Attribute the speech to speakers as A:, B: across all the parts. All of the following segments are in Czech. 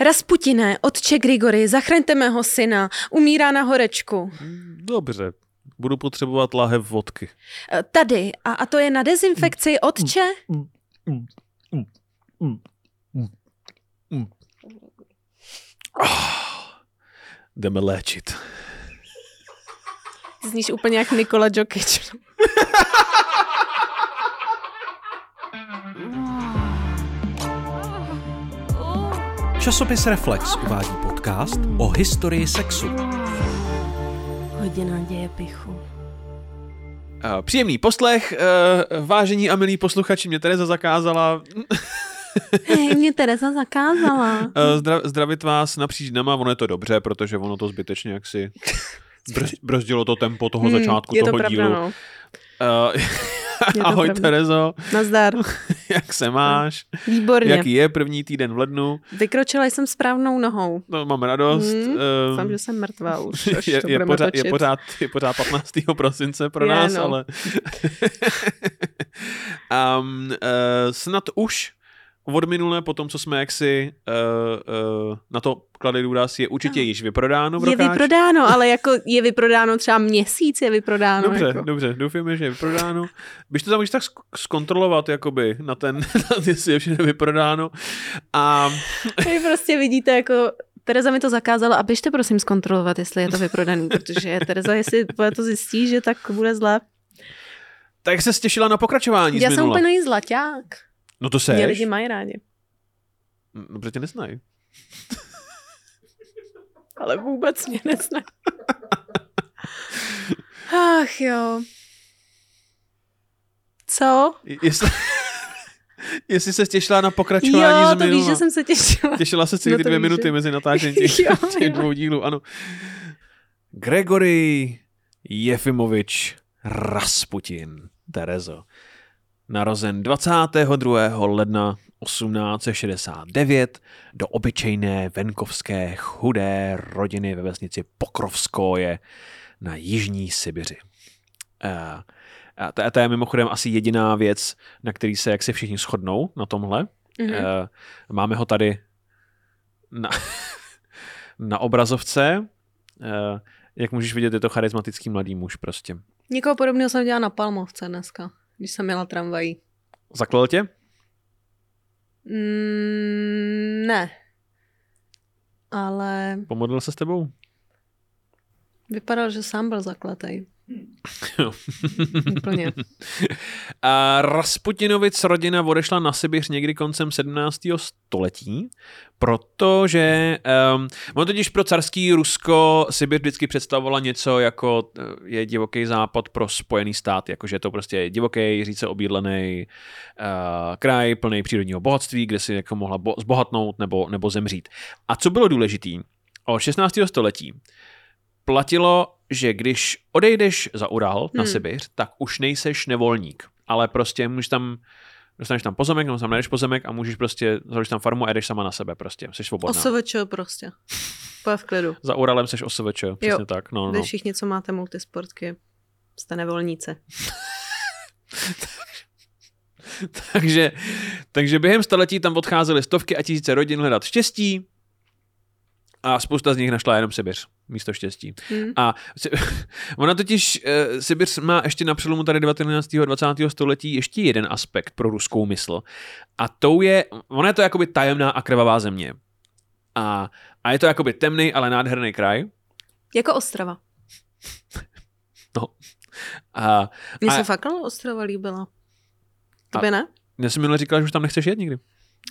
A: Rasputine, otče Grigory, zachraňte mého syna, umírá na horečku.
B: Dobře, budu potřebovat láhev vodky.
A: E, Tady, a, a to je na dezinfekci, otče?
B: Jdeme léčit.
A: Zníš úplně jak Nikola Jokic.
C: Časopis Reflex uvádí podcast o historii sexu.
A: Hodina děje pichu.
B: Příjemný poslech, uh, vážení a milí posluchači, mě Tereza zakázala
A: Hej, mě Tereza zakázala.
B: zdra- zdravit vás napříč dnama, ono je to dobře, protože ono to zbytečně jaksi brz- brzdilo to tempo toho
A: Hmm,
B: začátku
A: je to
B: toho
A: pravda,
B: dílu.
A: no.
B: Ahoj
A: pravda.
B: Terezo,
A: Nazdar.
B: jak se máš?
A: Výborně.
B: Jaký je první týden v lednu?
A: Vykročila jsem správnou nohou.
B: No, mám radost.
A: Hmm,
B: ehm,
A: Doufám, že jsem mrtvá už,
B: je, je, pořád,
A: točit.
B: je, pořád, je pořád 15. prosince pro
A: Je,
B: nás,
A: no.
B: ale um, uh, snad už od minule, po tom, co jsme jaksi uh, uh, na to kladli důraz, je určitě již vyprodáno v
A: Je vyprodáno, ale jako je vyprodáno třeba měsíc je vyprodáno.
B: Dobře,
A: jako.
B: dobře, doufáme, že je vyprodáno. Byš to tam můžeš tak zkontrolovat, jakoby, na ten, na jestli je všechno vyprodáno. A
A: Vy prostě vidíte jako Tereza mi to zakázala a běžte prosím zkontrolovat, jestli je to vyprodaný, protože Tereza, jestli to zjistí, že tak bude zle.
B: tak se stěšila na pokračování
A: Já jsem úplně zlaťák.
B: No to
A: Mě
B: seš.
A: lidi mají rádi.
B: Dobře tě neznají.
A: Ale vůbec mě nezná. Ach jo. Co?
B: Jestli, jestli se těšila na pokračování
A: Jo,
B: z
A: to víš, že jsem se těšila.
B: Těšila se celý
A: No
B: ty dvě
A: víš,
B: minuty
A: že-
B: mezi natáčením těch,
A: Jo,
B: těch
A: jo.
B: dvou dílů, ano. Gregory Jefimovič Rasputin, Terezo. Narozen 22. ledna 1869 do obyčejné venkovské chudé rodiny ve vesnici Pokrovskoje na jižní Sibiři. A, a to, to je mimochodem asi jediná věc, na který se jak se všichni shodnou na tomhle.
A: Mhm.
B: Eh, Máme ho tady na, na obrazovce. Eh, Jak můžeš vidět, je to charismatický mladý muž prostě.
A: Někoho podobného jsem dělala na Palmovce dneska, když jsem měla tramvají.
B: Zaklel tě?
A: Mm, ne. Ale
B: Pomodlil se s tebou?
A: vypadal, že sám byl zakletej.
B: Jo.
A: Úplně.
B: A Rasputinovic rodina odešla na Sibiř někdy koncem 17. století, protože um, ono totiž pro carský Rusko Sibir vždycky představovala něco jako eh, je divoký západ pro spojený stát, jakože je to prostě divoký, říce obídlený uh, kraj plný přírodního bohatství, kde si jako mohla bo- zbohatnout nebo, nebo zemřít. A co bylo důležitý? Od 16. století platilo, že když odejdeš za Ural na
A: Hmm.
B: Sibiř, tak už nejseš nevolník. Ale prostě můžeš tam, dostaneš tam pozemek, nebo tam najdeš pozemek a můžeš prostě, založíš tam farmu a jdeš sama na sebe prostě. Jsi svobodná.
A: OSVČ prostě. Pojď v klidu.
B: Za Uralem seš OSVČ, přesně
A: Jo.
B: tak. No, no.
A: Vy všichni, co máte multisportky, jste nevolníci.
B: takže, takže během století tam odcházely stovky a tisíce rodin hledat štěstí a spousta z nich našla jenom Sibiř místo štěstí.
A: Hm?
B: A ona totiž, uh, Sibiř má ještě na přelomu tady 19. a 20. století ještě jeden aspekt pro ruskou mysl. A tou je, ona je to jakoby tajemná a krvavá země. A, a je to jakoby temný, ale nádherný kraj.
A: Jako Ostrava.
B: A
A: Mně
B: A-
A: se fakt Ostrava líbila.
B: A-
A: Tobě ne?
B: já jsem minule říkal, že už tam nechceš jet nikdy.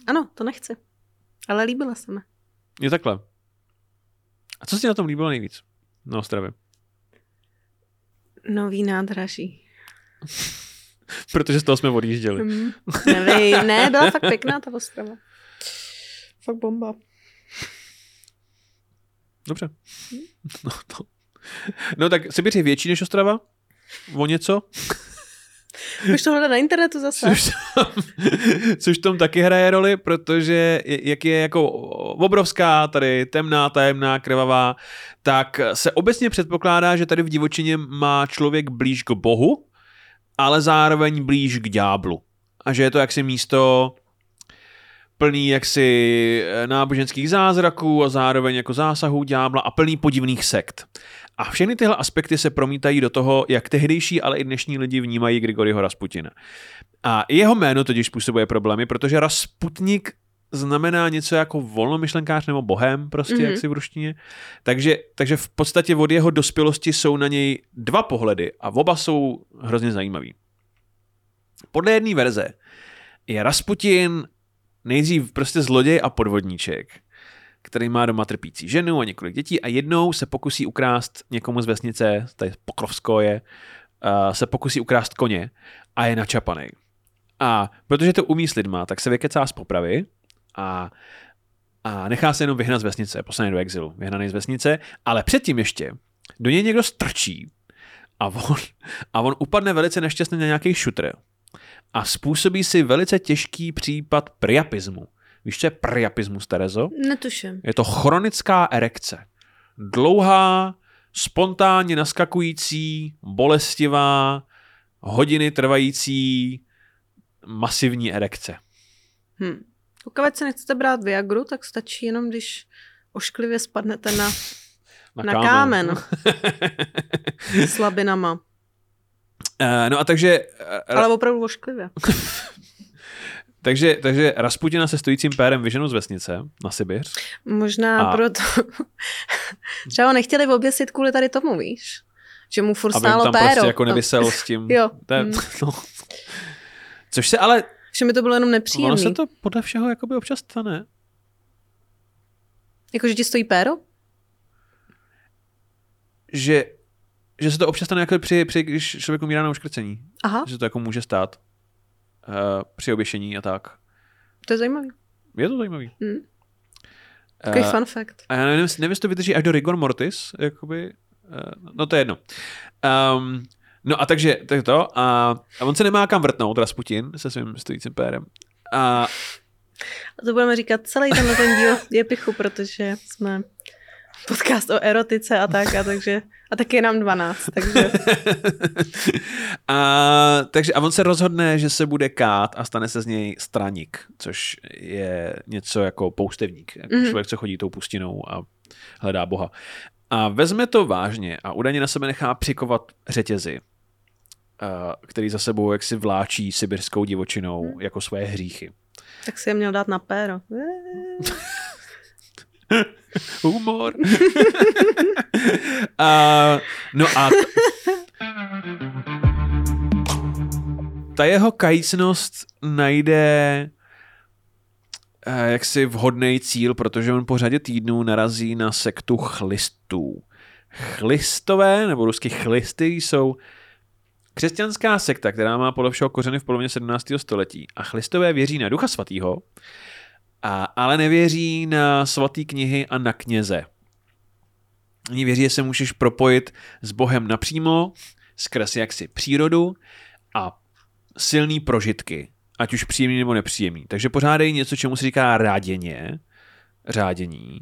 A: Ano, to nechci. Ale líbila se mi.
B: Je takhle. A co si na tom líbilo nejvíc? Na Ostravě.
A: Nový nádraží.
B: Protože z toho jsme odjížděli.
A: Hm, nevím, ne, byla fakt pěkná ta Ostrava. Fakt bomba.
B: Dobře. No, to. no tak Sibiř je větší než Ostrava? O něco?
A: Můžeš to na internetu zase.
B: Což tam, což tom taky hraje roli, protože jak je jako obrovská, tady temná, tajemná, krvavá, tak se obecně předpokládá, že tady v divočině má člověk blíž k Bohu, ale zároveň blíž k ďáblu. A že je to jaksi místo plný jaksi eh, náboženských zázraků a zároveň jako zásahů ďábla a plný podivných sekt. A všechny tyhle aspekty se promítají do toho, jak tehdejší, ale i dnešní lidi vnímají Grigoriho Rasputina. A jeho jméno totiž způsobuje problémy, protože Rasputnik znamená něco jako volnomyšlenkář nebo bohem, prostě, mm-hmm. jak si v ruštině. Takže, takže v podstatě od jeho dospělosti jsou na něj dva pohledy a oba jsou hrozně zajímavý. Podle jedné verze je Rasputin nejdřív prostě zloděj a podvodníček, který má doma trpící ženu a několik dětí a jednou se pokusí ukrást někomu z vesnice, tady Pokrovsko je, se pokusí ukrást koně a je načapaný. A protože to umí s lidma, tak se vykecá z popravy a, a nechá se jenom vyhnat z vesnice, poslaný do exilu, vyhnaný z vesnice, ale předtím ještě do něj někdo strčí a on, a on upadne velice nešťastně na nějaký šutr a způsobí si velice těžký případ priapismu. Víš, co je priapismus, Terezo?
A: Netuším.
B: Je to chronická erekce. Dlouhá, spontánně naskakující, bolestivá, hodiny trvající masivní erekce.
A: Hm. Pokud se nechcete brát Viagru, tak stačí jenom, když ošklivě spadnete na,
B: Na,
A: na kámen. slabinama.
B: Uh, no a takže, uh,
A: Ale opravdu ošklivě.
B: takže, takže Rasputina se stojícím pérem vyženou z vesnice na Sibiř.
A: Možná
B: A-
A: proto. Třeba ho nechtěli oběsit kvůli tady tomu, víš? Že mu furt
B: Aby
A: stálo
B: tam
A: péro.
B: prostě jako nevysel s tím.
A: Jo.
B: Je,
A: Mm.
B: no. Což se ale,
A: Že mi to bylo jenom
B: ono
A: nepříjemný.
B: se to podle všeho jakoby občas stane.
A: Jako, že ti stojí péro?
B: Že, že se to občas stane jako při, při, když člověk umírá na uškrcení.
A: Aha,
B: Že to jako může stát uh, při oběšení a tak.
A: to je zajímavý.
B: Je to zajímavý.
A: Hm. Takový
B: Eh,
A: fun fact.
B: A já nevím, nevím, jestli to vydrží až do rigor mortis, jakoby, uh, no to je jedno. Um, no a takže, tak to, a, a on se nemá kam vrtnout, Rasputin, se svým stojícím pérem. A
A: A to budeme říkat celý tenhle ten díl je pichu, protože jsme podcast o erotice a tak, a takže a taky je nám 12, takže
B: a, takže a on se rozhodne, že se bude kát a stane se z něj straník, což je něco jako poustevník. Jako
A: Mhm.
B: Člověk, co chodí tou pustinou a hledá Boha. A vezme to vážně a údajně na sebe nechá přikovat řetězy, a, který za sebou jaksi vláčí sibirskou divočinou
A: Mhm.
B: jako své hříchy.
A: tak si je měl dát na péro.
B: Humor. a, no a ta jeho kajícnost najde eh, jaksi vhodný cíl, protože on po řadě týdnů narazí na sektu chlistů. Chlistové, nebo rusky chlisty, jsou křesťanská sekta, která má podle všeho kořeny v polovině 17. století. A chlistové věří na ducha svatého, a, ale nevěří na svatý knihy a na kněze. Oni věří, že se můžeš propojit s Bohem napřímo, skrz jaksi přírodu a silný prožitky, ať už příjemný nebo nepříjemný. Takže pořádají něco, čemu se říká ráděně, řádění,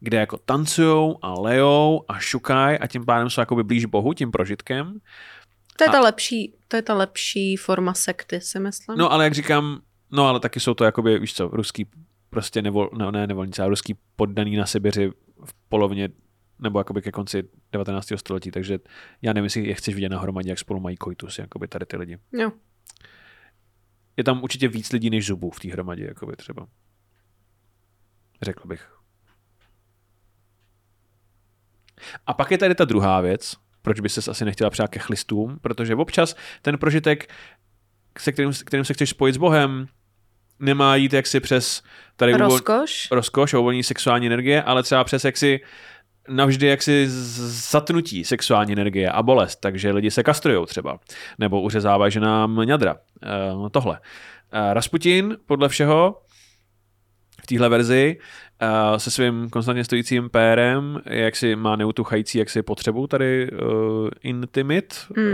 B: kde jako tancujou a lejou a šukaj a tím pádem jsou jakoby blíž Bohu tím prožitkem.
A: To je
B: A-
A: ta lepší, to je ta lepší forma sekty, si myslím.
B: No ale jak říkám, no ale taky jsou to jakoby, víš co, ruský prostě nevol, no, ne nevolníci, ale ruský poddaný na Sibiři v polovině nebo jakoby ke konci 19. století, takže já nevím, jestli je chceš vidět na hromadě, jak spolu mají koitus, jakoby tady ty lidi.
A: Jo.
B: Je tam určitě víc lidí než zubů v té hromadě, jakoby třeba. Řekl bych. A pak je tady ta druhá věc, proč by ses asi nechtěla přát ke chlistům, protože občas ten prožitek, se kterým, kterým se chceš spojit s Bohem, nemá jít jaksi přes tady uvol-
A: Rozkoš?
B: rozkoš a uvolnění sexuální energie, ale třeba přes jaksi navždy jaksi zatnutí sexuální energie a bolest, takže lidi se kastrujou třeba, nebo uřezávají ženám ňadra. Uh, tohle. Uh, Rasputin, podle všeho, téhle verzi, uh, se svým konstantně stojícím pérem, jak si má neutuchající jak si potřebu tady uh, intimit
A: Mm.
B: uh,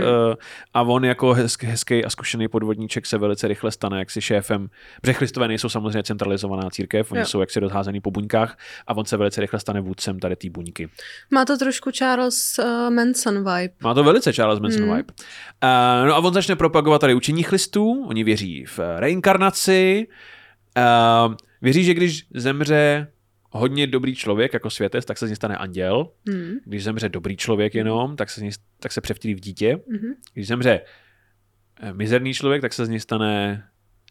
B: a on jako hezký, hezký a zkušený podvodníček se velice rychle stane jaksi šéfem, protože Christové nejsou samozřejmě centralizovaná církev, oni
A: Jo.
B: jsou jaksi rozházený po buňkách a on se velice rychle stane vůdcem tady té buňky.
A: Má to trošku Charles uh, Manson vibe.
B: Má to velice Charles Manson
A: Mm.
B: vibe. Uh, no a on začne propagovat tady učení chlistů, oni věří v reinkarnaci Uh, věří, že když zemře hodně dobrý člověk, jako světec, tak se z něj stane anděl.
A: Hmm.
B: Když zemře dobrý člověk jenom, tak se, z něj, tak se převtělí v dítě.
A: Mhm.
B: Když zemře eh, mizerný člověk, tak se z něj stane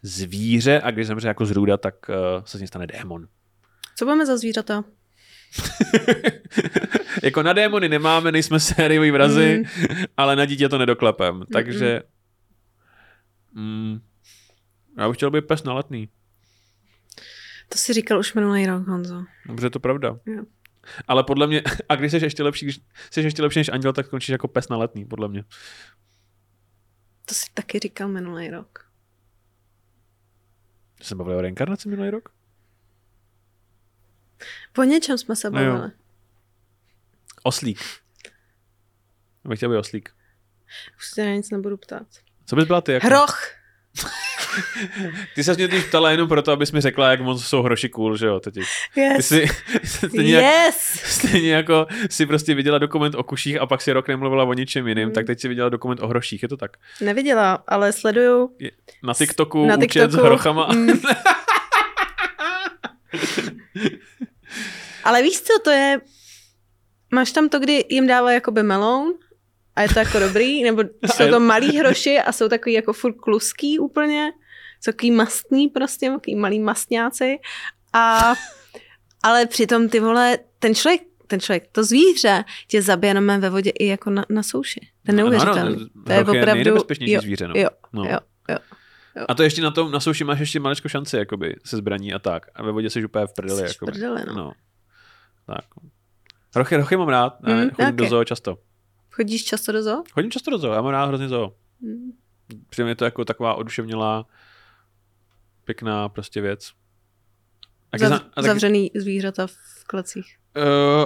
B: zvíře a když zemře jako zrůda, tak uh, se z něj stane démon.
A: Co budeme za zvířata?
B: jako na démony nemáme, nejsme sériový vrazy,
A: Mm.
B: ale na dítě to nedoklepem. Takže mm, já bych chtěl být pes na letný.
A: To si říkal už minulý rok, Honzo.
B: Dobře, je to pravda.
A: Jo.
B: Ale podle mě, a když jsi ještě lepší, když jsi ještě lepší než anděl, tak skončíš jako pes na letný, podle mě.
A: To si taky říkal minulý rok.
B: Jsi se bavili o reinkarnaci minulý rok?
A: Po něčem jsme se
B: No jo.
A: bavili.
B: Oslík. Já bych chtěl být oslík.
A: Už se na nic nebudu ptát.
B: Co bys byla ty? Jako?
A: Hroch!
B: Ty se mě teď ptala jenom proto, abys mi řekla, jak moc jsou hroši cool, že jo, teď. Ty
A: Yes!
B: jsi, stejně, jak,
A: yes!
B: stejně jako si prostě viděla dokument o kuších a pak si rok nemluvila o ničem jiným,
A: Mm.
B: tak teď si viděla dokument o hroších, je to tak?
A: Neviděla, ale sleduju.
B: Na TikToku
A: Na
B: účet s
A: TikToku.
B: hrochama.
A: Mm. Ale víš co, to je... Máš tam to, kdy jim dává jakoby meloun a je to jako dobrý, nebo jsou to malý hroši a jsou takový jako furt kluský úplně, takový mastný prostě, takový malý mastňáci a ale přitom ty vole, ten člověk, ten člověk, to zvíře tě zabije jenom ve vodě i jako na, na souši. To je neuvěřitelné. to je
B: hroch je
A: opravdu...
B: nejnebezpečnější
A: jo,
B: zvíře, no.
A: jo,
B: no.
A: jo, jo.
B: A to ještě na tom, na souši máš ještě maličko šanci, jakoby, se zbraní a tak. A ve vodě jsi úplně v prdeli,
A: Jsi v
B: jakoby.
A: prdeli, no.
B: no. Tak. Rochy, rochy mám rád,
A: Mm,
B: chodím do
A: ok.
B: zoo často.
A: Chodíš často do zoo?
B: Chodím často do zoo, já mám rád hrozně zoo.
A: Mm.
B: Přijde mi to jako taková oduševnělá, pěkná prostě věc. A
A: Zav,
B: zna- a taky-
A: zavřený zvířata v klecích.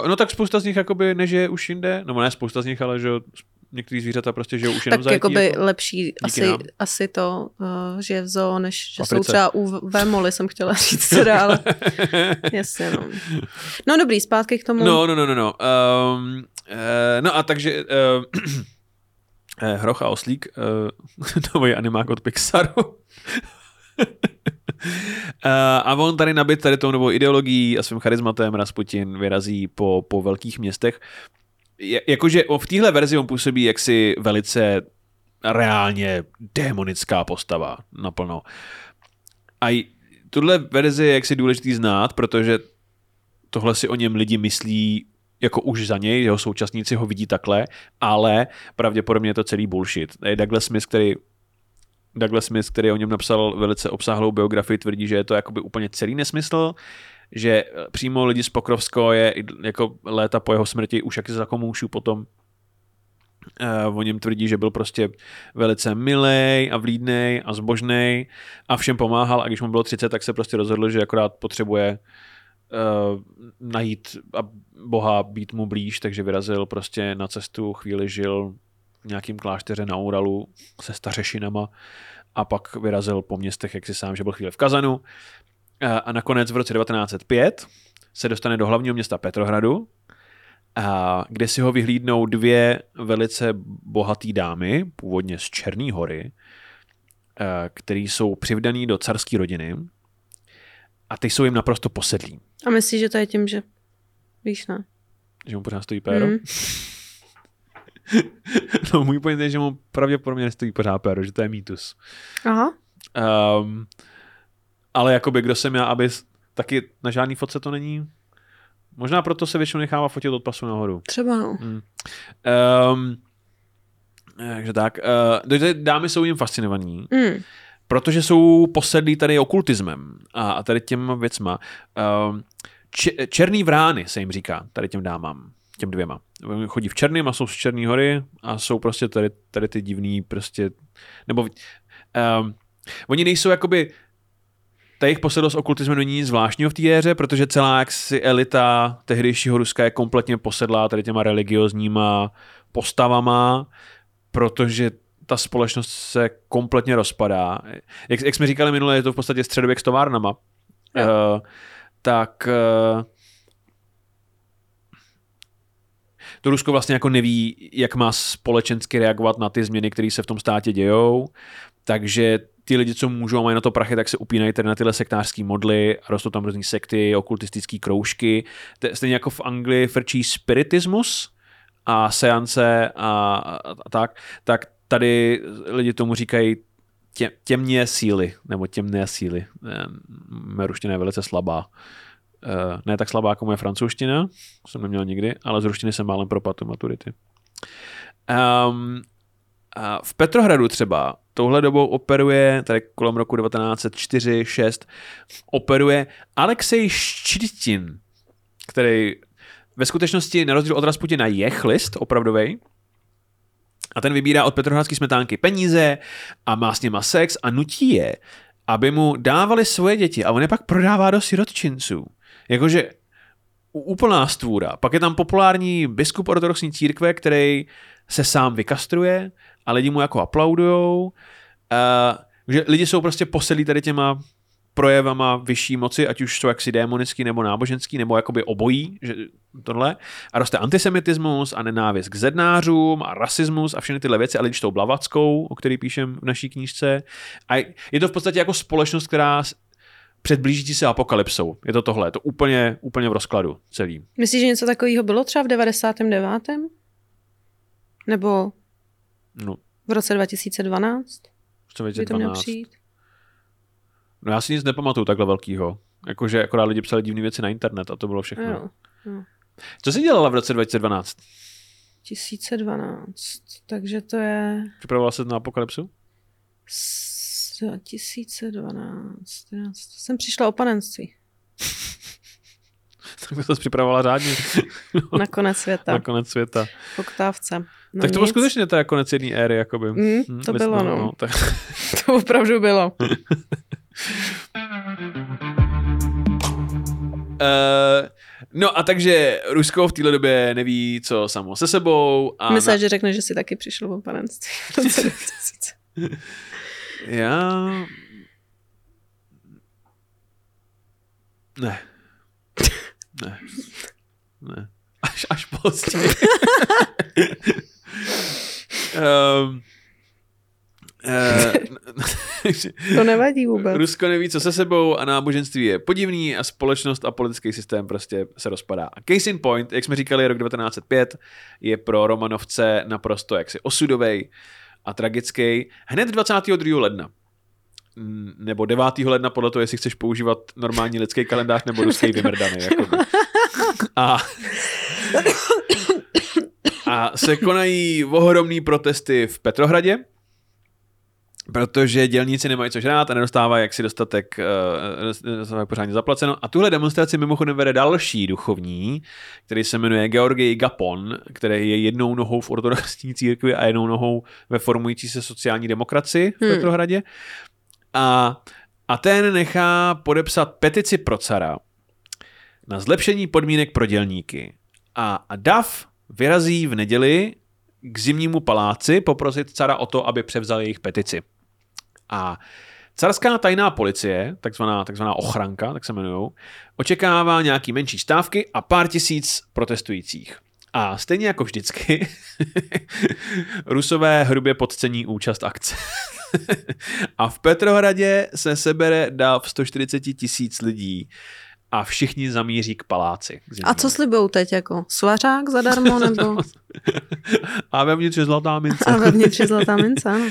B: Uh, no tak spousta z nich jakoby nežije už jinde, no ne spousta z nich, ale že některý zvířata prostě žijou už jenom
A: Tak
B: zajetí,
A: jakoby
B: jako...
A: lepší asi,
B: nám.
A: asi to, uh, že je v zoo, než že
B: V
A: jsou
B: Africe.
A: třeba u Vémoly, jsem chtěla říct teda, ale jasně no. No dobrý, zpátky k tomu.
B: No, no, no, no, no. Um, uh, no a takže uh, Hroch a Oslík, uh, nový animák od Pixaru. Uh, a on tady nabit tady tou novou ideologií a svým charizmatem Rasputin vyrazí po, po velkých městech. Jakože v téhle verzi on působí jaksi velice reálně démonická postava naplno. A tuhle verzi je jaksi důležitý znát, protože tohle si o něm lidi myslí jako už za něj, jeho současníci ho vidí takhle, ale pravděpodobně je to celý bullshit. Je Douglas Smith, který Douglas Smith, který o něm napsal velice obsáhlou biografii, tvrdí, že je to jakoby úplně celý nesmysl, že přímo lidi z Pokrovsko je jako léta po jeho smrti už jak za komoušů potom Uh, o něm tvrdí, že byl prostě velice milej a vlídnej a zbožnej a všem pomáhal a když mu bylo 30, tak se prostě rozhodl, že akorát potřebuje uh, najít a Boha být mu blíž, takže vyrazil prostě na cestu, chvíli žil v nějakým klášteře na Uralu se stařešinama a pak vyrazil po městech, jak si sám, že byl chvíli v Kazanu a nakonec v roce 1905 se dostane do hlavního města Petrohradu, a kde si ho vyhlídnou dvě velice bohatý dámy, původně z Černé hory, který jsou přivdaný do carské rodiny a ty jsou jim naprosto posedlí.
A: A myslíš, že to je tím, že víš, ne?
B: Že mu pořád stojí péro?
A: Mm.
B: no můj point je, že mu pravděpodobně nestojí pořád péro, že to je mýtus.
A: Aha.
B: Um, ale jakoby kdo jsem já, aby taky na žádný fotce to není. Možná proto se většinou nechává fotit od pasu nahoru.
A: Třeba no.
B: Mm. Um, takže tak. Uh, dámy jsou jim fascinovaní,
A: Mm.
B: protože jsou posedlí tady okultismem a, a tady těm věcma. Um, če, černý vrány se jim říká tady těm dámám, těm dvěma. Chodí v černým a jsou z Černé hory a jsou prostě tady, tady ty divný prostě, nebo um, oni nejsou jakoby ta jejich posedlost okultismu není nic zvláštního v té éře, protože celá jaksi elita tehdejšího Ruska je kompletně posedlá tady těma religiozníma postavama, protože ta společnost se kompletně rozpadá. Jak, jak jsme říkali minule, je to v podstatě středověk s továrnama. Uh, tak uh, to Rusko vlastně jako neví, jak má společensky reagovat na ty změny, které se v tom státě dějou, takže ty lidi, co můžou, mají na to prachy, tak se upínají tady na tyhle sektářské modly a rostou tam různé sekty, okultistické kroužky. Stejně jako v Anglii frčí spiritismus a seance a, a, a tak, tak tady lidi tomu říkají tě, těmně síly, nebo těmné síly. Moje ruština je velice slabá. Uh, ne tak slabá jako moje francouzština, jsem neměl nikdy, ale z ruštiny jsem málem propadl maturity. Um, a v Petrohradu třeba touhle dobou operuje, tady kolem roku 1904-6, operuje Alexej Ščitin, který ve skutečnosti na rozdíl od Rasputina je chlist opravdovej, a ten vybírá od Petrohradské smetánky peníze a má s nima sex a nutí je, aby mu dávali svoje děti a on je pak prodává do sirotčinců. Jakože úplná stvůra. Pak je tam populární biskup ortodoxní církve, který se sám vykastruje a lidi mu jako aplaudujou. Uh, že lidi jsou prostě posedlí tady těma projevama vyšší moci, ať už jsou jaksi démonický nebo náboženský, nebo jakoby obojí, že tohle. A roste antisemitismus a nenávist k zednářům a rasismus a všechny tyhle věci, ale když tou Blavackou, o který píšem v naší knížce. A je to v podstatě jako společnost, která před blížící se apokalypsou. Je to tohle, je to úplně, úplně v rozkladu celý.
A: Myslíš, že něco takového bylo třeba v 99. Nebo no. v roce 2012?
B: By to mělo přijít? No já si nic nepamatuju takhle velkýho. Jakože akorát lidi psali divné věci na internet a to bylo všechno. Jo, jo. Co jsi dělala v roce 2012?
A: 2012, takže to je...
B: Připravovala se na apokalypsu?
A: 2012, jsem přišla o panenství.
B: tak by se připravovala řádně.
A: na konec světa.
B: Na konec světa.
A: V oktávce.
B: No tak to bylo skutečně to konec jedné éry, jakoby.
A: Mm, hm, to bylo, no. no tak... to opravdu bylo.
B: Uh, no a takže Rusko v téhle době neví, co samo se sebou. A
A: Myslím, na... že řekne, že si taky přišel o panenství.
B: Já... Ne. Ne. Ne. Až, až později. um,
A: Uh, to nevadí vůbec.
B: Rusko neví, co se sebou a náboženství je podivný a společnost a politický systém prostě se rozpadá. A case in point, jak jsme říkali, rok 1905 je pro Romanovce naprosto jaksi osudový a tragický. Hned 22. ledna nebo 9. ledna podle toho, jestli chceš používat normální lidský kalendář nebo ruský vymrdaný. Jako. A, a se konají ohromný protesty v Petrohradě, protože dělníci nemají co žrát a nedostávají jaksi dostatek, uh, nedostávají pořádně zaplaceno. A tuhle demonstraci mimochodem vede další duchovní, který se jmenuje Georgij Gapon, který je jednou nohou v ortodoxní církvi a jednou nohou ve formující se sociální demokracii v hmm. Petrohradě. A, a ten nechá podepsat petici pro cara na zlepšení podmínek pro dělníky. A, a DAF vyrazí v neděli k zimnímu paláci poprosit cara o to, aby převzal jejich petici. A carská tajná policie, takzvaná, takzvaná ochranka, tak se jmenují, očekává nějaký menší stávky a pár tisíc protestujících. A stejně jako vždycky, Rusové hrubě podcení účast akce. a v Petrohradě se sebere dáv 140 tisíc lidí a všichni zamíří k paláci.
A: K a co slibou teď? Jako svařák zadarmo nebo?
B: a vevnitř je zlatá mince.
A: a vevnitř je zlatá mince, ano.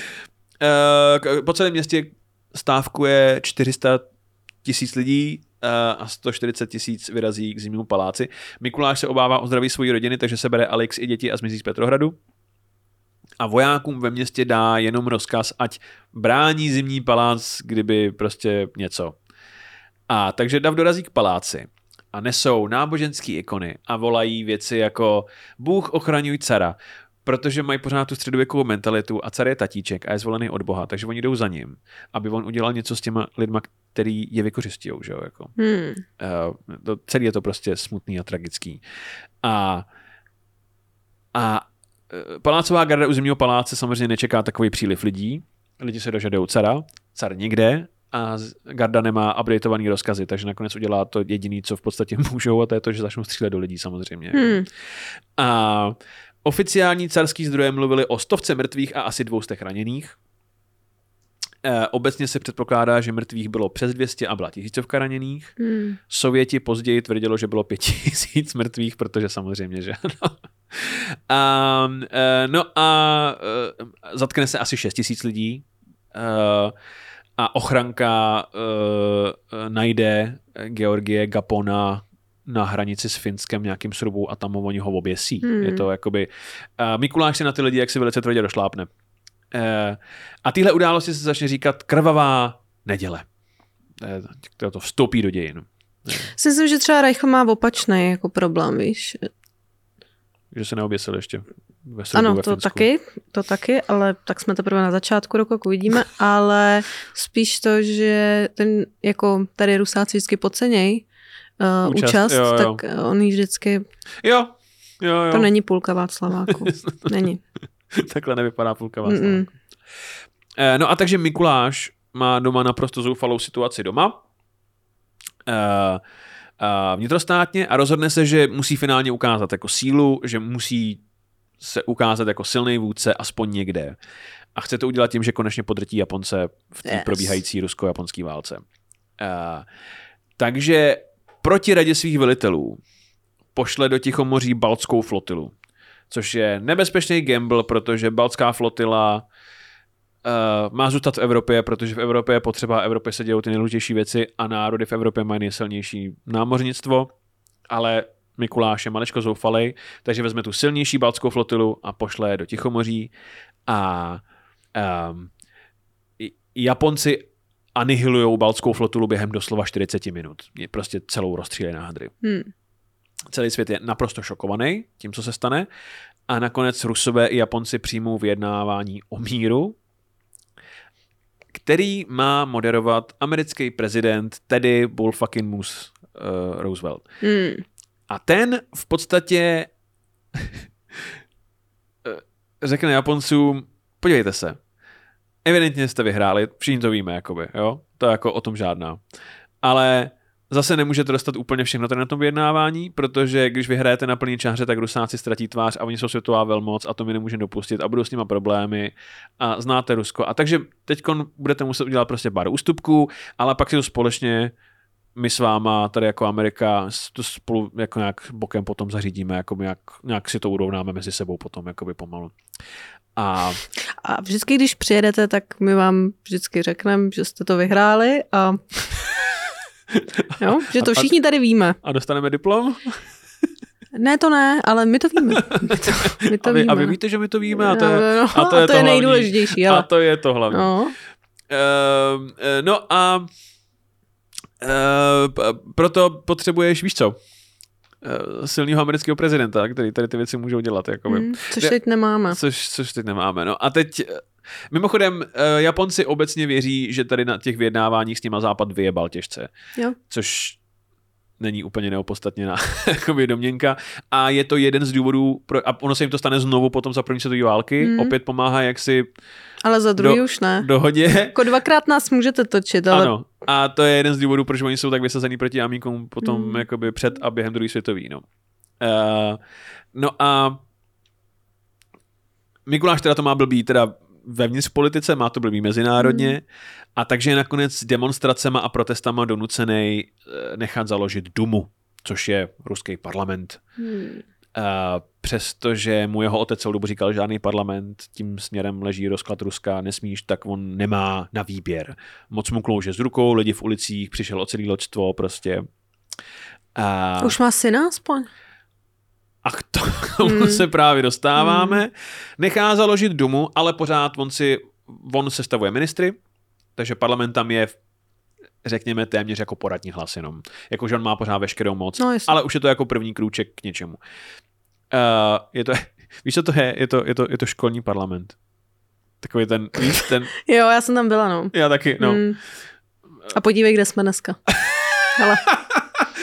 B: Uh, po celém městě stávkuje 400 tisíc lidí uh, a 140 tisíc vyrazí k zimnímu paláci. Mikuláš se obává o zdraví své rodiny, takže se bere Alex i děti a zmizí z Petrohradu. A vojákům ve městě dá jenom rozkaz, ať brání zimní palác, kdyby prostě něco. A takže Dav dorazí k paláci a nesou náboženské ikony a volají věci jako Bůh ochraňuj cara, protože mají pořád tu středověkou mentalitu a car je tatíček a je zvolený od Boha, takže oni jdou za ním, aby on udělal něco s těma lidma, který je vykořistí, že jo, jako. Hmm. Uh, to, celý je to prostě smutný a tragický. A, a uh, palácová garda u zimního paláce samozřejmě nečeká takový příliv lidí, lidi se dožadují cara, car nikde, a Garda nemá updateovaný rozkazy, takže nakonec udělá to jediný, co v podstatě můžou a to je to, že začnou střílet do lidí samozřejmě. Hmm. A Oficiální carský zdroje mluvili o stovce mrtvých a asi dvoustech raněných. Eh, obecně se předpokládá, že mrtvých bylo přes 200 a byla tisícovka raněných.
A: Hmm.
B: Sověti později tvrdilo, že bylo pět tisíc mrtvých, protože samozřejmě, že ano. A, eh, no a eh, zatkne se asi 6 tisíc lidí eh, a ochranka eh, najde Georgie Gapona na hranici s Finskem nějakým srubou a tam oni ho oběsí.
A: Hmm.
B: Je to jakoby... Uh, Mikuláš se na ty lidi jak si velice tvrdě došlápne. Uh, a tyhle události se začne říkat krvavá neděle. Uh, to, to vstoupí do dějin.
A: Si myslím, že třeba Reichl má opačný jako problém, víš.
B: Že se neoběsil ještě ve srbu
A: Ano,
B: ve
A: to
B: Finsku.
A: taky, to taky, ale tak jsme teprve na začátku roku, jak uvidíme, ale spíš to, že ten, jako tady Rusáci vždycky podceněj uh,
B: Účast,
A: účast,
B: jo, jo.
A: tak on jí vždycky,
B: Jo, jo, jo.
A: to není půlka Václaváku. není.
B: Takhle nevypadá půlka vás.
A: Mm-mm.
B: Eh, No a takže Mikuláš má doma naprosto zoufalou situaci doma. Eh, eh, vnitrostátně a rozhodne se, že musí finálně ukázat jako sílu, že musí se ukázat jako silný vůdce aspoň někde. A chce to udělat tím, že konečně podrtí Japonce v té
A: yes.
B: probíhající rusko-japonské válce. Uh, takže proti radě svých velitelů pošle do Tichomoří baltskou flotilu, což je nebezpečný gamble, protože baltská flotila uh, má zůstat v Evropě, protože v Evropě je potřeba, v Evropě se dějou ty nejdůležitější věci a národy v Evropě mají nejsilnější námořnictvo, ale Mikuláš je maličko zoufalej, takže vezme tu silnější baltskou flotilu a pošle do Tichomoří a um, Japonci anihilujou baltskou flotilu během doslova 40 minut. Je prostě celou rozstříleli na hadry.
A: Hmm.
B: Celý svět je naprosto šokovaný tím, co se stane. A nakonec Rusové i Japonci přijmou vyjednávání o míru, který má moderovat americký prezident Teddy Bullfucking Moose uh, Roosevelt.
A: Hmm.
B: A ten v podstatě eh, řekne Japoncům, podívejte se, evidentně jste vyhráli, všichni to víme, jakoby, jo? To je jako o tom žádná. Ale zase nemůžete dostat úplně všechno tady na tom vyjednávání, protože když vyhrajete na plný čáře, tak Rusáci ztratí tvář a oni jsou světová velmoc a to my nemůžeme dopustit a budou s nima problémy a znáte Rusko. A takže teď budete muset udělat prostě pár ústupků, ale pak si to společně my s váma tady jako Amerika to spolu jako nějak bokem potom zařídíme, jako nějak, nějak si to urovnáme mezi sebou potom jakoby pomalu. A
A: A vždycky, když přijedete, tak my vám vždycky řekneme, že jste to vyhráli a jo, že to
B: A- a-
A: všichni tady víme.
B: a dostaneme diplom?
A: Ne, to ne, ale my to víme. My to, my to
B: a, vy,
A: víme.
B: a vy víte, že my to víme a to je,
A: no,
B: a to je,
A: to je
B: hlavní.
A: nejdůležitější. Ale...
B: A to je to hlavní.
A: No.
B: Uh, no a uh, proto potřebuješ, víš co, silného amerického prezidenta, který tady ty věci můžou dělat. Jakoby.
A: Hmm, což teď nemáme.
B: Což, což teď nemáme. No a teď, eh, mimochodem, eh, Japonci obecně věří, že tady na těch vyjednáváních s nima Západ vyjebal těžce.
A: Jo.
B: Což není úplně neopodstatněná jakoby domněnka. A je to jeden z důvodů, pro, a ono se jim to stane znovu potom za první světové války. Mm. Opět pomáhá jaksi
A: Ale za druhý
B: Do-
A: už ne.
B: dohodě.
A: Jako dvakrát nás můžete točit, ale
B: Ano. A to je jeden z důvodů, proč oni jsou tak vysazení proti Amíkům potom
A: Hmm.
B: jakoby před a během druhé světové. No. Uh, no a Mikuláš teda to má blbý teda vevnitř v politice, má to blbý mezinárodně
A: Hmm.
B: a takže je nakonec demonstracema a protestama donucený eh, nechat založit Dumu, což je ruský parlament.
A: hmm.
B: Uh, přestože mu jeho otec celou dobu říkal, že žádný parlament tím směrem leží rozklad Ruska, nesmíš, tak on nemá na výběr. Moc mu klouže z rukou, lidi v ulicích, přišel o celý loďstvo prostě. A,
A: už má syna aspoň.
B: a k tomu
A: Hmm.
B: se právě dostáváme. Nechá založit domu, ale pořád on si, on sestavuje ministry, takže parlament tam je řekněme téměř jako poradní hlas jenom. Jakože on má pořád veškerou moc,
A: No,
B: ale už je to jako první krůček k něčemu. Uh, je to, víš, co to je? Je to, je to, je to školní parlament. Takový ten, víš, ten,
A: Jo, já jsem tam byla, no.
B: já taky, no.
A: Hmm. A podívej, kde jsme dneska. Ale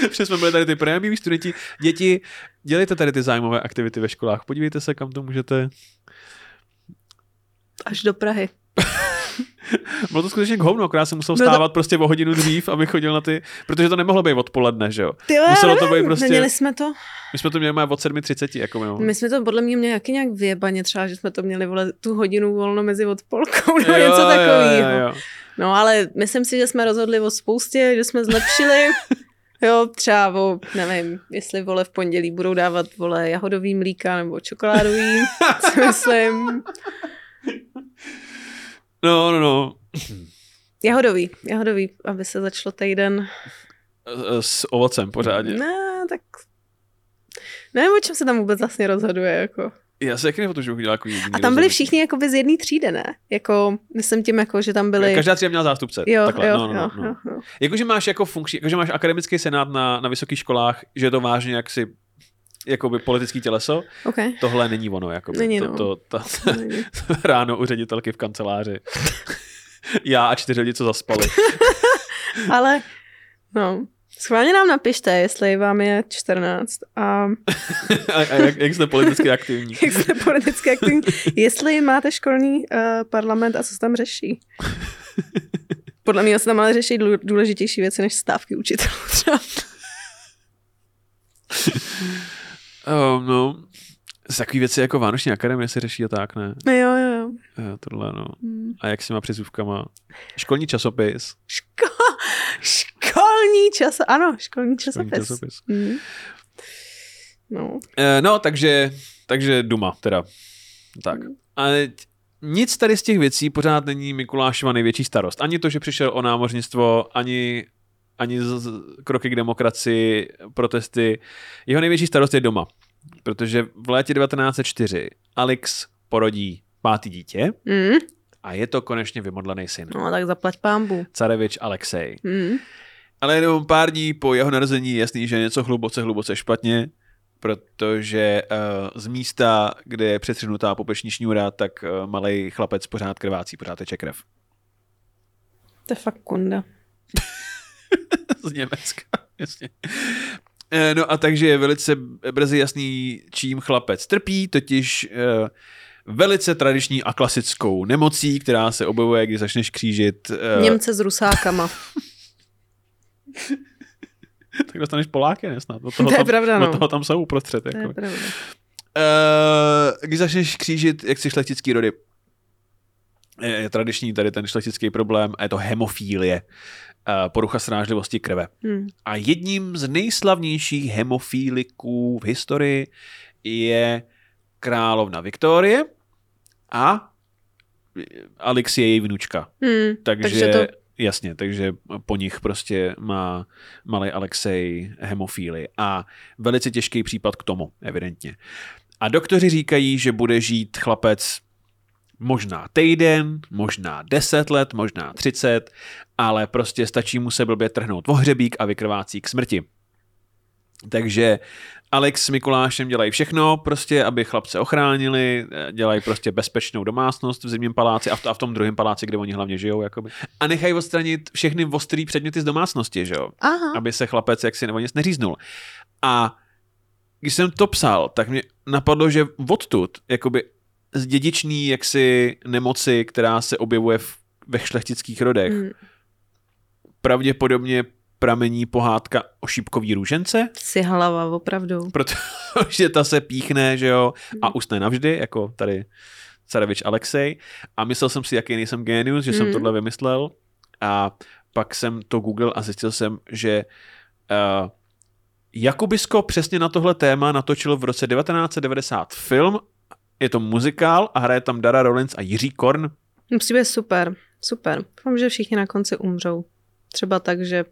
B: Přesně jsme byli tady ty prémioví studenti. Děti, dělejte tady ty zájmové aktivity ve školách. Podívejte se, kam to můžete.
A: až do Prahy.
B: Bylo to skutečně k hovnu, akorát jsem musel
A: Bylo to-
B: stávat prostě o hodinu dřív, aby chodil na ty, protože to nemohlo být odpoledne, že jo.
A: Ty jo,
B: Muselo to
A: nevím,
B: být prostě-
A: Neměli jsme to?
B: My jsme to měli od 7.30, jako mimo.
A: My jsme to podle mě měli jaký nějak vyjebaně, třeba, že jsme to měli vole, tu hodinu volno mezi odpolkou nebo něco takového.
B: Jo, jo, jo.
A: No ale myslím si, že jsme rozhodli o spoustě, že jsme zlepšili. Jo, třeba o, nevím, jestli vole v pondělí budou dávat vole jahodový mlíka nebo čokoládový, co myslím.
B: No, no, no.
A: Jahodový, jahodový, aby se začalo týden.
B: S ovocem pořádně.
A: Ne, tak nevím, o čem se tam vůbec vlastně rozhoduje. Jako.
B: Já se že bych udělal jako
A: A tam byli všichni jakoby z jedné třídy, ne? Jako, myslím tím, jako, že tam byli...
B: Každá třída měla zástupce.
A: Jo,
B: Takhle,
A: jo,
B: no, no,
A: jo,
B: no.
A: jo, jo.
B: Jakože máš jako funkční, jakože máš akademický senát na, na vysokých školách, že je to vážně jaksi jakoby politický těleso,
A: Okay.
B: tohle není ono. Jakoby.
A: Není,
B: to,
A: no.
B: to, ta,
A: Není.
B: ráno u ředitelky v kanceláři. Já a čtyři lidi, co zaspali.
A: Ale, no, schválně nám napište, jestli vám je 14 a
B: A, a jak, jak jste politicky aktivní.
A: jak jste politicky aktivní, jestli máte školní uh, parlament a co se tam řeší. Podle mě se tam ale řeší dů- důležitější věci než stávky učitelů třeba.
B: Um, no, z takový věci jako Vánoční akademie se řeší a tak, ne?
A: No jo, jo, jo.
B: Jo, tohle, no.
A: Hmm.
B: A jak s těma přizůvkama? Školní časopis.
A: Ško- školní čas, ano, školní
B: Školní
A: časopis.
B: časopis.
A: Hmm. No,
B: Eh, no, takže, takže Duma, teda. Tak. Ale nic tady z těch věcí pořád není Mikulášova největší starost. Ani to, že přišel o námořnictvo, ani, ani z, z, kroky k demokracii, protesty. Jeho největší starost je doma. Protože v létě 1904 Alex porodí pátý dítě
A: hmm.
B: a je to konečně vymodlený syn.
A: no tak zaplať pámbu.
B: Carevič Alexej.
A: Hmm.
B: Ale jenom pár dní po jeho narození je jasný, že je něco hluboce, hluboce špatně, protože uh, z místa, kde je přetřenutá popeční šňůra, tak uh, malý chlapec pořád krvácí, pořád teče krev.
A: To je fakt kunda.
B: z Německa, jasně. Eh, No a takže je velice brzy jasný, čím chlapec trpí, totiž uh, velice tradiční a klasickou nemocí, která se objevuje, když začneš křížit. Uh,
A: Němce s rusákama.
B: tak dostaneš Poláky, ne snad? Od
A: To je
B: tam,
A: pravda, no.
B: Toho tam jsou uprostřed.
A: To je
B: Jako.
A: pravda.
B: Uh, když začneš křížit, jak si šlechtický rody, je, je tradiční tady ten šlechtický problém a je to hemofílie, porucha srážlivosti krve.
A: Hmm.
B: A jedním z nejslavnějších hemofíliků v historii je královna Viktorie a Alex je její vnučka.
A: Hmm.
B: Takže,
A: Takže to-
B: jasně, takže po nich prostě má malý Alexej hemofíly a velice těžký případ k tomu, evidentně. A doktoři říkají, že bude žít chlapec možná týden, možná 10 let, možná 30, ale prostě stačí mu se blbě trhnout vohřebík a vykrvácí k smrti. Takže Alex s Mikulášem dělají všechno, prostě, aby chlapce ochránili, dělají prostě bezpečnou domácnost v zimním paláci a v, a v tom druhém paláci, kde oni hlavně žijou, jakoby. A nechají odstranit všechny ostrý předměty z domácnosti, že jo?
A: Aha.
B: aby se chlapec jaksi nebo nic neříznul. A když jsem to psal, tak mě napadlo, že odtud, jakoby z dědičný jaksi nemoci, která se objevuje v, ve šlechtických rodech,
A: Hmm.
B: pravděpodobně pramení pohádka o šípkový růžence,
A: Si hlava, opravdu.
B: protože ta se píchne, že jo, a usne navždy, jako tady Carevič Alexej. A myslel jsem si, jaký nejsem genius, že jsem
A: Mm.
B: tohle vymyslel. A pak jsem to googlil a zjistil jsem, že uh, Jakubisko přesně na tohle téma natočil v roce 1990 film, je to muzikál a hraje tam Dara Rollins a Jiří Korn.
A: Musí být super. Super. Doufám, že všichni na konci umřou. Třeba tak, že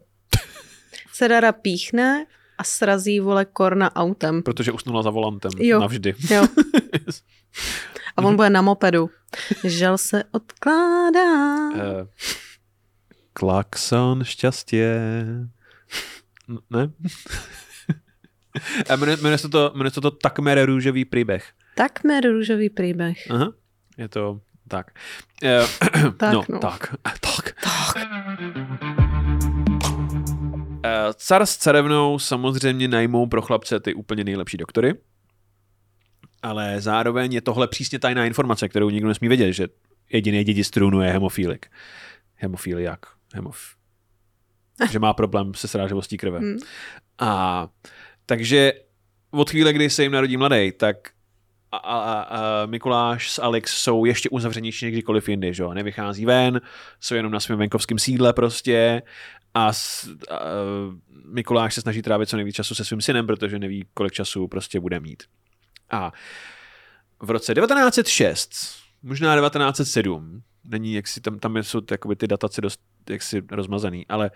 A: se Dara píchne a srazí vole korna autem.
B: Protože usnula za volantem
A: Jo.
B: navždy.
A: Jo. A on bude na mopedu. Žel se odkládá.
B: Eh, Klakson šťastě. Ne? A jmenuje, jmenuje, se to, jmenuje se to Takmer růžový příběh.
A: Tak mer růžový příběh.
B: Aha. Je to tak. Eh,
A: Tak,
B: no,
A: no.
B: tak. Tak. tak. Eh, Car s carevnou samozřejmě najmou pro chlapce ty úplně nejlepší doktory, ale zároveň je tohle přísně tajná informace, kterou nikdo nesmí vědět, že jediný dědic trůnu je hemofilik. Hemofiliak. Hemof... že má problém se sráživostí krve.
A: Hmm.
B: A takže od chvíle, kdy se jim narodí mladý, tak a, a, a, Mikuláš s Alex jsou ještě uzavřenější než kdykoliv jindy, že jo? Nevychází ven, jsou jenom na svém venkovském sídle prostě a, s, a Mikuláš se snaží trávit co nejvíc času se svým synem, protože neví, kolik času prostě bude mít. A v roce 1906, možná 1907, není, jak si tam, tam jsou ty datace dost jaksi rozmazaný, ale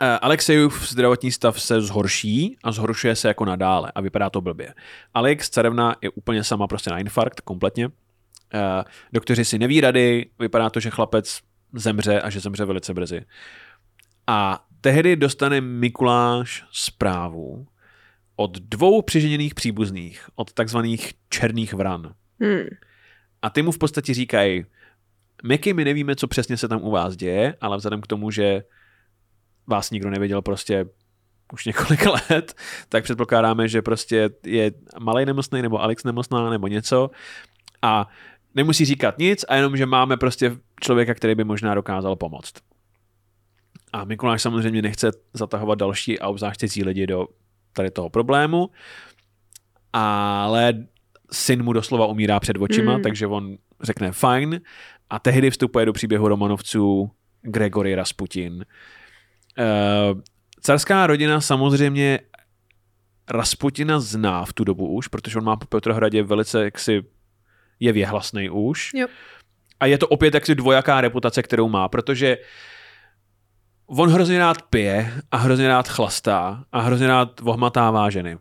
B: Alexejův zdravotní stav se zhorší a zhoršuje se jako nadále a vypadá to blbě. Alex, carevna, je úplně sama prostě na infarkt, kompletně. Uh, doktoři si neví rady, vypadá to, že chlapec zemře a že zemře velice brzy. A tehdy dostane Mikuláš zprávu od dvou přiženěných příbuzných, od takzvaných černých vran.
A: Hmm.
B: A ty mu v podstatě říkají, Meky, my nevíme, co přesně se tam u vás děje, ale vzhledem k tomu, že vás nikdo nevěděl prostě už několik let, tak předpokládáme, že prostě je malý nemocný nebo Alex nemocná nebo něco a nemusí říkat nic a jenom, že máme prostě člověka, který by možná dokázal pomoct. A Mikuláš samozřejmě nechce zatahovat další a obzvlášť cizí lidi do tady toho problému, ale syn mu doslova umírá před očima, mm. takže on řekne fajn a tehdy vstupuje do příběhu Romanovců Gregory Rasputin. Uh, carská rodina samozřejmě Rasputina zná v tu dobu už, protože on má po Petrohradě velice jaksi je věhlasný už.
A: Jo.
B: A je to opět jaksi dvojaká reputace, kterou má, protože on hrozně rád pije a hrozně rád chlastá a hrozně rád vohmatává ženy.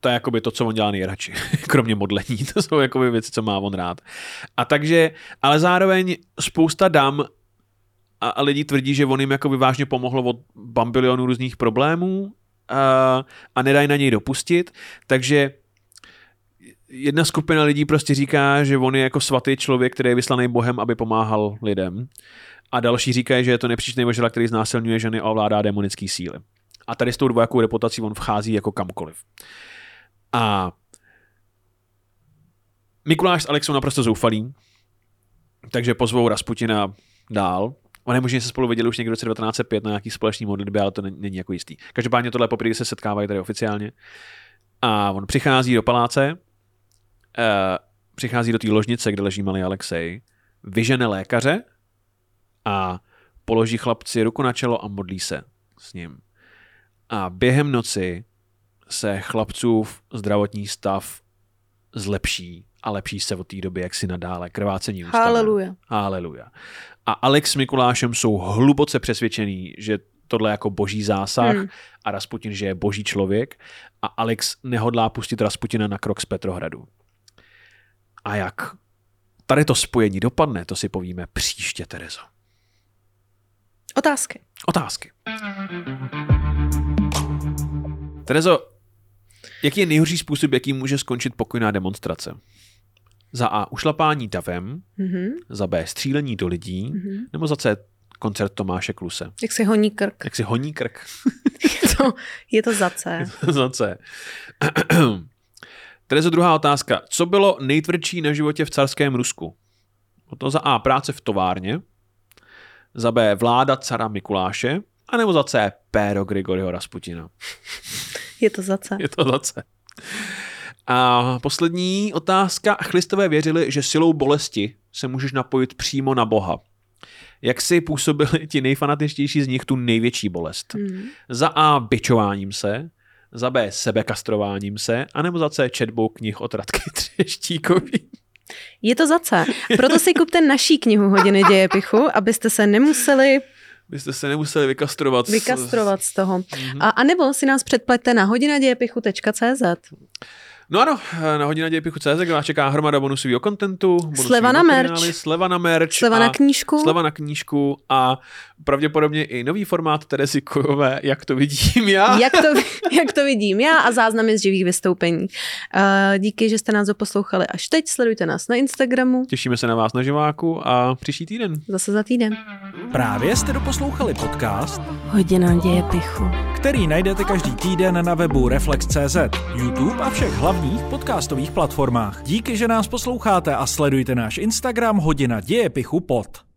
B: To je jakoby to, co on dělá nejradši, kromě modlení. To jsou jakoby věci, co má on rád. A takže, ale zároveň spousta dam a, a lidi tvrdí, že on jim jako vážně pomohlo od bambilionu různých problémů a, a nedají na něj dopustit, takže jedna skupina lidí prostě říká, že on je jako svatý člověk, který je vyslaný Bohem, aby pomáhal lidem. A další říkají, že je to nepříčný možná, který znásilňuje ženy a ovládá demonický síly. A tady s tou dvojakou reputací on vchází jako kamkoliv. A Mikuláš s Alexou naprosto zoufalí, takže pozvou Rasputina dál. Oni možná se spolu viděli už někdy v roce 1905 na nějaký společný modlitbě, ale to není, není jako jistý. Každopádně tohle poprvé se setkávají tady oficiálně. A on přichází do paláce, uh, přichází do té ložnice, kde leží malý Alexej, vyžene lékaře a položí chlapci ruku na čelo a modlí se s ním. A během noci se chlapcův zdravotní stav zlepší a lepší se od té doby, jak si nadále. Krvácení ustane.
A: Haleluja.
B: Haleluja. A Alex s Mikulášem jsou hluboce přesvědčený, že tohle je jako boží zásah
A: Hmm.
B: a Rasputin, že je boží člověk a Alex nehodlá pustit Rasputina na krok z Petrohradu. A jak tady to spojení dopadne, to si povíme příště, Terezo.
A: Otázky.
B: Otázky. Terezo, jaký je nejhorší způsob, jaký může skončit pokojná demonstrace? Za A. Ušlapání davem,
A: Mhm.
B: za B. Střílení do lidí,
A: Mhm.
B: nebo za C. Koncert Tomáše Kluse.
A: Jak se honí krk.
B: Jak si honí krk
A: Je to, je to za C.
B: za C. Terezo, druhá otázka. Co bylo nejtvrdší na životě v carském Rusku? Bylo to za A. Práce v továrně, za B. Vláda cara Mikuláše, anebo za C. Péro Grigoriho Rasputina.
A: Je to za C.
B: Je to za C. A poslední otázka. Chlistové věřili, že silou bolesti se můžeš napojit přímo na Boha. Jak si působili ti nejfanatičtější z nich tu největší bolest?
A: Hmm.
B: Za A bičováním se, za B sebekastrováním se, anebo za C četbou knih od Radky Třeštíkový.
A: Je to za C. Proto si kupte naší knihu Hodiny dějepichu, abyste se nemuseli
B: Byste se nemuseli vykastrovat.
A: vykastrovat z toho.
B: Mhm.
A: A, a nebo si nás předplaťte na hodinadějepichu.cz.
B: No ano, na hodina dějepichu CZ, kde vás čeká hromada bonusového kontentu. bonusový
A: Sleva na merch.
B: Sleva na merch.
A: Sleva na knížku.
B: Sleva na knížku a pravděpodobně i nový formát Terezy Kojové, jak to vidím já.
A: Jak to, jak to vidím já a záznamy z živých vystoupení. Uh, díky, že jste nás doposlouchali až teď. Sledujte nás na Instagramu.
B: Těšíme se na vás na živáku a příští týden.
A: Zase za týden.
C: Právě jste doposlouchali podcast,
A: Hodina dějepichu.
C: Který najdete každý týden na webu Reflex.cz, YouTube a všech hlavních podcastových platformách. Díky, že nás posloucháte a sledujte náš Instagram Hodina dějepichu pod.